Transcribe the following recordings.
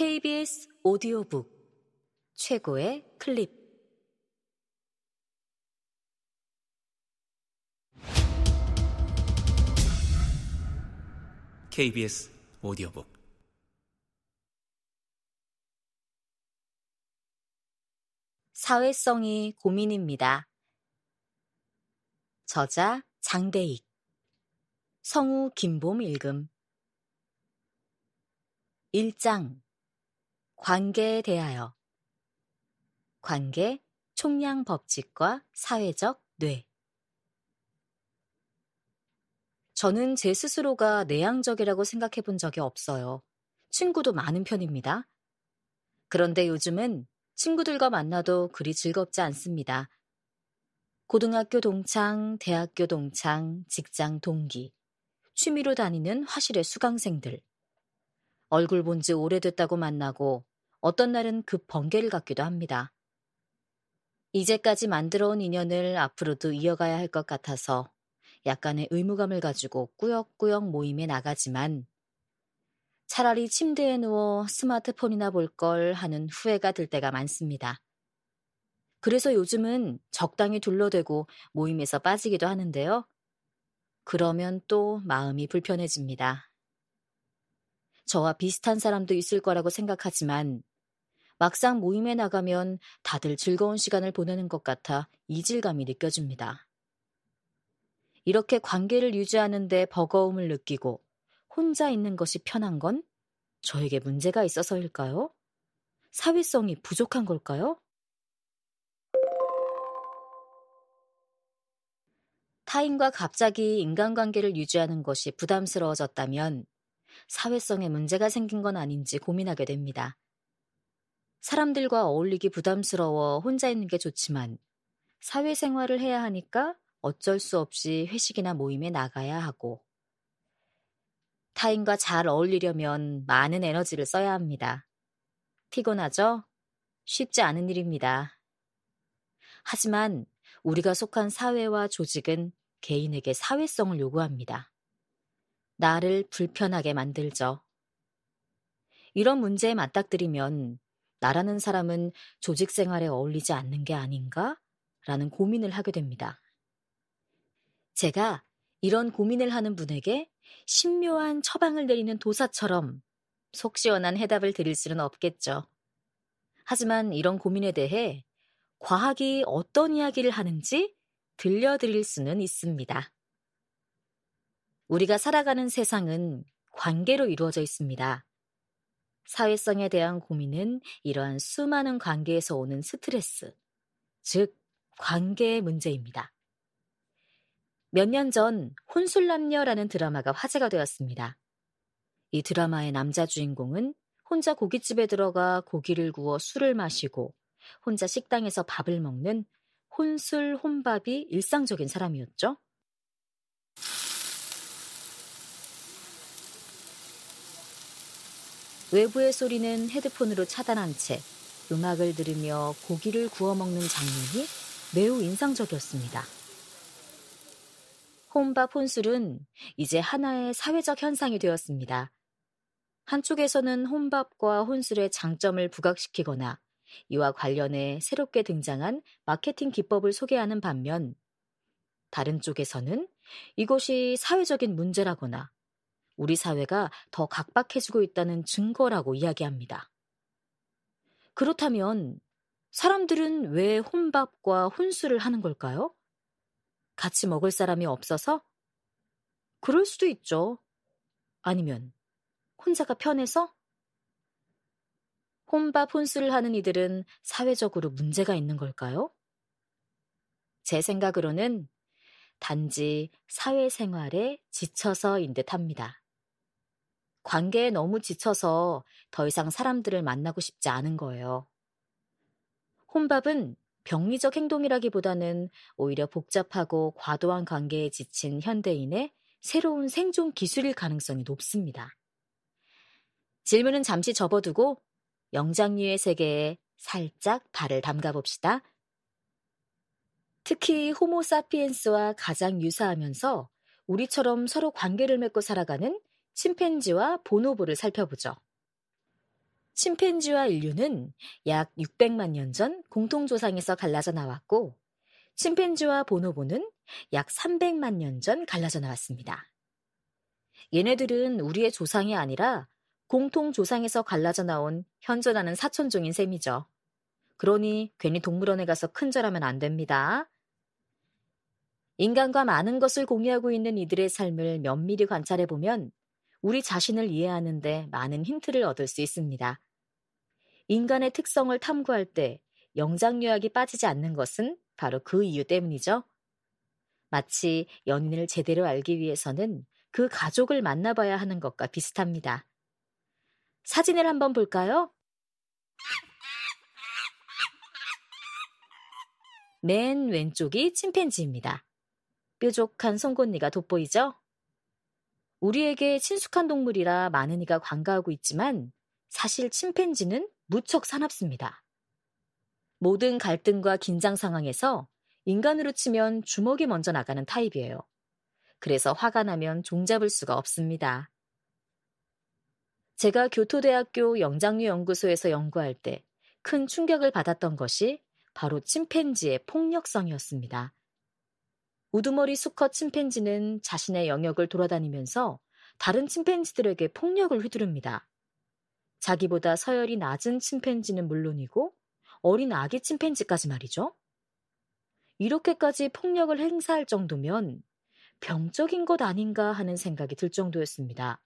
KBS 오디오북 최고의 클립. KBS 오디오북. 사회성이 고민입니다. 저자 장대익 성우 김봄 읽음. 1장 관계에 대하여 관계, 총량 법칙과 사회적 뇌 저는 제 스스로가 내향적이라고 생각해 본 적이 없어요. 친구도 많은 편입니다. 그런데 요즘은 친구들과 만나도 그리 즐겁지 않습니다. 고등학교 동창, 대학교 동창, 직장 동기, 취미로 다니는 화실의 수강생들. 얼굴 본 지 오래됐다고 만나고 어떤 날은 급 번개를 갖기도 합니다. 이제까지 만들어 온 인연을 앞으로도 이어가야 할 것 같아서 약간의 의무감을 가지고 꾸역꾸역 모임에 나가지만 차라리 침대에 누워 스마트폰이나 볼 걸 하는 후회가 들 때가 많습니다. 그래서 요즘은 적당히 둘러대고 모임에서 빠지기도 하는데요. 그러면 또 마음이 불편해집니다. 저와 비슷한 사람도 있을 거라고 생각하지만 막상 모임에 나가면 다들 즐거운 시간을 보내는 것 같아 이질감이 느껴집니다. 이렇게 관계를 유지하는데 버거움을 느끼고 혼자 있는 것이 편한 건 저에게 문제가 있어서일까요? 사회성이 부족한 걸까요? 타인과 갑자기 인간관계를 유지하는 것이 부담스러워졌다면 사회성에 문제가 생긴 건 아닌지 고민하게 됩니다. 사람들과 어울리기 부담스러워 혼자 있는 게 좋지만 사회생활을 해야 하니까 어쩔 수 없이 회식이나 모임에 나가야 하고 타인과 잘 어울리려면 많은 에너지를 써야 합니다. 피곤하죠? 쉽지 않은 일입니다. 하지만 우리가 속한 사회와 조직은 개인에게 사회성을 요구합니다. 나를 불편하게 만들죠. 이런 문제에 맞닥뜨리면 나라는 사람은 조직 생활에 어울리지 않는 게 아닌가? 라는 고민을 하게 됩니다. 제가 이런 고민을 하는 분에게 신묘한 처방을 내리는 도사처럼 속 시원한 해답을 드릴 수는 없겠죠. 하지만 이런 고민에 대해 과학이 어떤 이야기를 하는지 들려드릴 수는 있습니다. 우리가 살아가는 세상은 관계로 이루어져 있습니다. 사회성에 대한 고민은 이러한 수많은 관계에서 오는 스트레스, 즉, 관계의 문제입니다. 몇 년 전 혼술남녀라는 드라마가 화제가 되었습니다. 이 드라마의 남자 주인공은 혼자 고깃집에 들어가 고기를 구워 술을 마시고 혼자 식당에서 밥을 먹는 혼술 혼밥이 일상적인 사람이었죠. 외부의 소리는 헤드폰으로 차단한 채 음악을 들으며 고기를 구워 먹는 장면이 매우 인상적이었습니다. 혼밥 혼술은 이제 하나의 사회적 현상이 되었습니다. 한쪽에서는 혼밥과 혼술의 장점을 부각시키거나 이와 관련해 새롭게 등장한 마케팅 기법을 소개하는 반면 다른 쪽에서는 이것이 사회적인 문제라거나 우리 사회가 더 각박해지고 있다는 증거라고 이야기합니다. 그렇다면 사람들은 왜 혼밥과 혼술을 하는 걸까요? 같이 먹을 사람이 없어서? 그럴 수도 있죠. 아니면 혼자가 편해서? 혼밥 혼술을 하는 이들은 사회적으로 문제가 있는 걸까요? 제 생각으로는 단지 사회생활에 지쳐서인 듯 합니다. 관계에 너무 지쳐서 더 이상 사람들을 만나고 싶지 않은 거예요. 혼밥은 병리적 행동이라기보다는 오히려 복잡하고 과도한 관계에 지친 현대인의 새로운 생존 기술일 가능성이 높습니다. 질문은 잠시 접어두고 영장류의 세계에 살짝 발을 담가 봅시다. 특히 호모사피엔스와 가장 유사하면서 우리처럼 서로 관계를 맺고 살아가는 침팬지와 보노보를 살펴보죠. 침팬지와 인류는 약 600만 년 전 공통조상에서 갈라져 나왔고, 침팬지와 보노보는 약 300만 년 전 갈라져 나왔습니다. 얘네들은 우리의 조상이 아니라 공통조상에서 갈라져 나온 현존하는 사촌종인 셈이죠. 그러니 괜히 동물원에 가서 큰절하면 안 됩니다. 인간과 많은 것을 공유하고 있는 이들의 삶을 면밀히 관찰해 보면 우리 자신을 이해하는데 많은 힌트를 얻을 수 있습니다. 인간의 특성을 탐구할 때 영장류학이 빠지지 않는 것은 바로 그 이유 때문이죠. 마치 연인을 제대로 알기 위해서는 그 가족을 만나봐야 하는 것과 비슷합니다. 사진을 한번 볼까요? 맨 왼쪽이 침팬지입니다. 뾰족한 송곳니가 돋보이죠? 우리에게 친숙한 동물이라 많은 이가 관가하고 있지만 사실 침팬지는 무척 사납습니다. 모든 갈등과 긴장 상황에서 인간으로 치면 주먹이 먼저 나가는 타입이에요. 그래서 화가 나면 종잡을 수가 없습니다. 제가 교토대학교 영장류 연구소에서 연구할 때 큰 충격을 받았던 것이 바로 침팬지의 폭력성이었습니다. 우두머리 수컷 침팬지는 자신의 영역을 돌아다니면서 다른 침팬지들에게 폭력을 휘두릅니다. 자기보다 서열이 낮은 침팬지는 물론이고 어린 아기 침팬지까지 말이죠. 이렇게까지 폭력을 행사할 정도면 병적인 것 아닌가 하는 생각이 들 정도였습니다.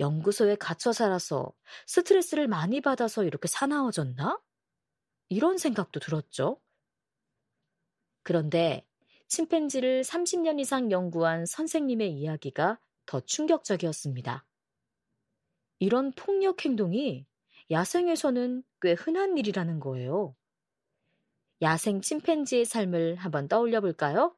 연구소에 갇혀 살아서 스트레스를 많이 받아서 이렇게 사나워졌나? 이런 생각도 들었죠. 그런데 침팬지를 30년 이상 연구한 선생님의 이야기가 더 충격적이었습니다. 이런 폭력 행동이 야생에서는 꽤 흔한 일이라는 거예요. 야생 침팬지의 삶을 한번 떠올려 볼까요?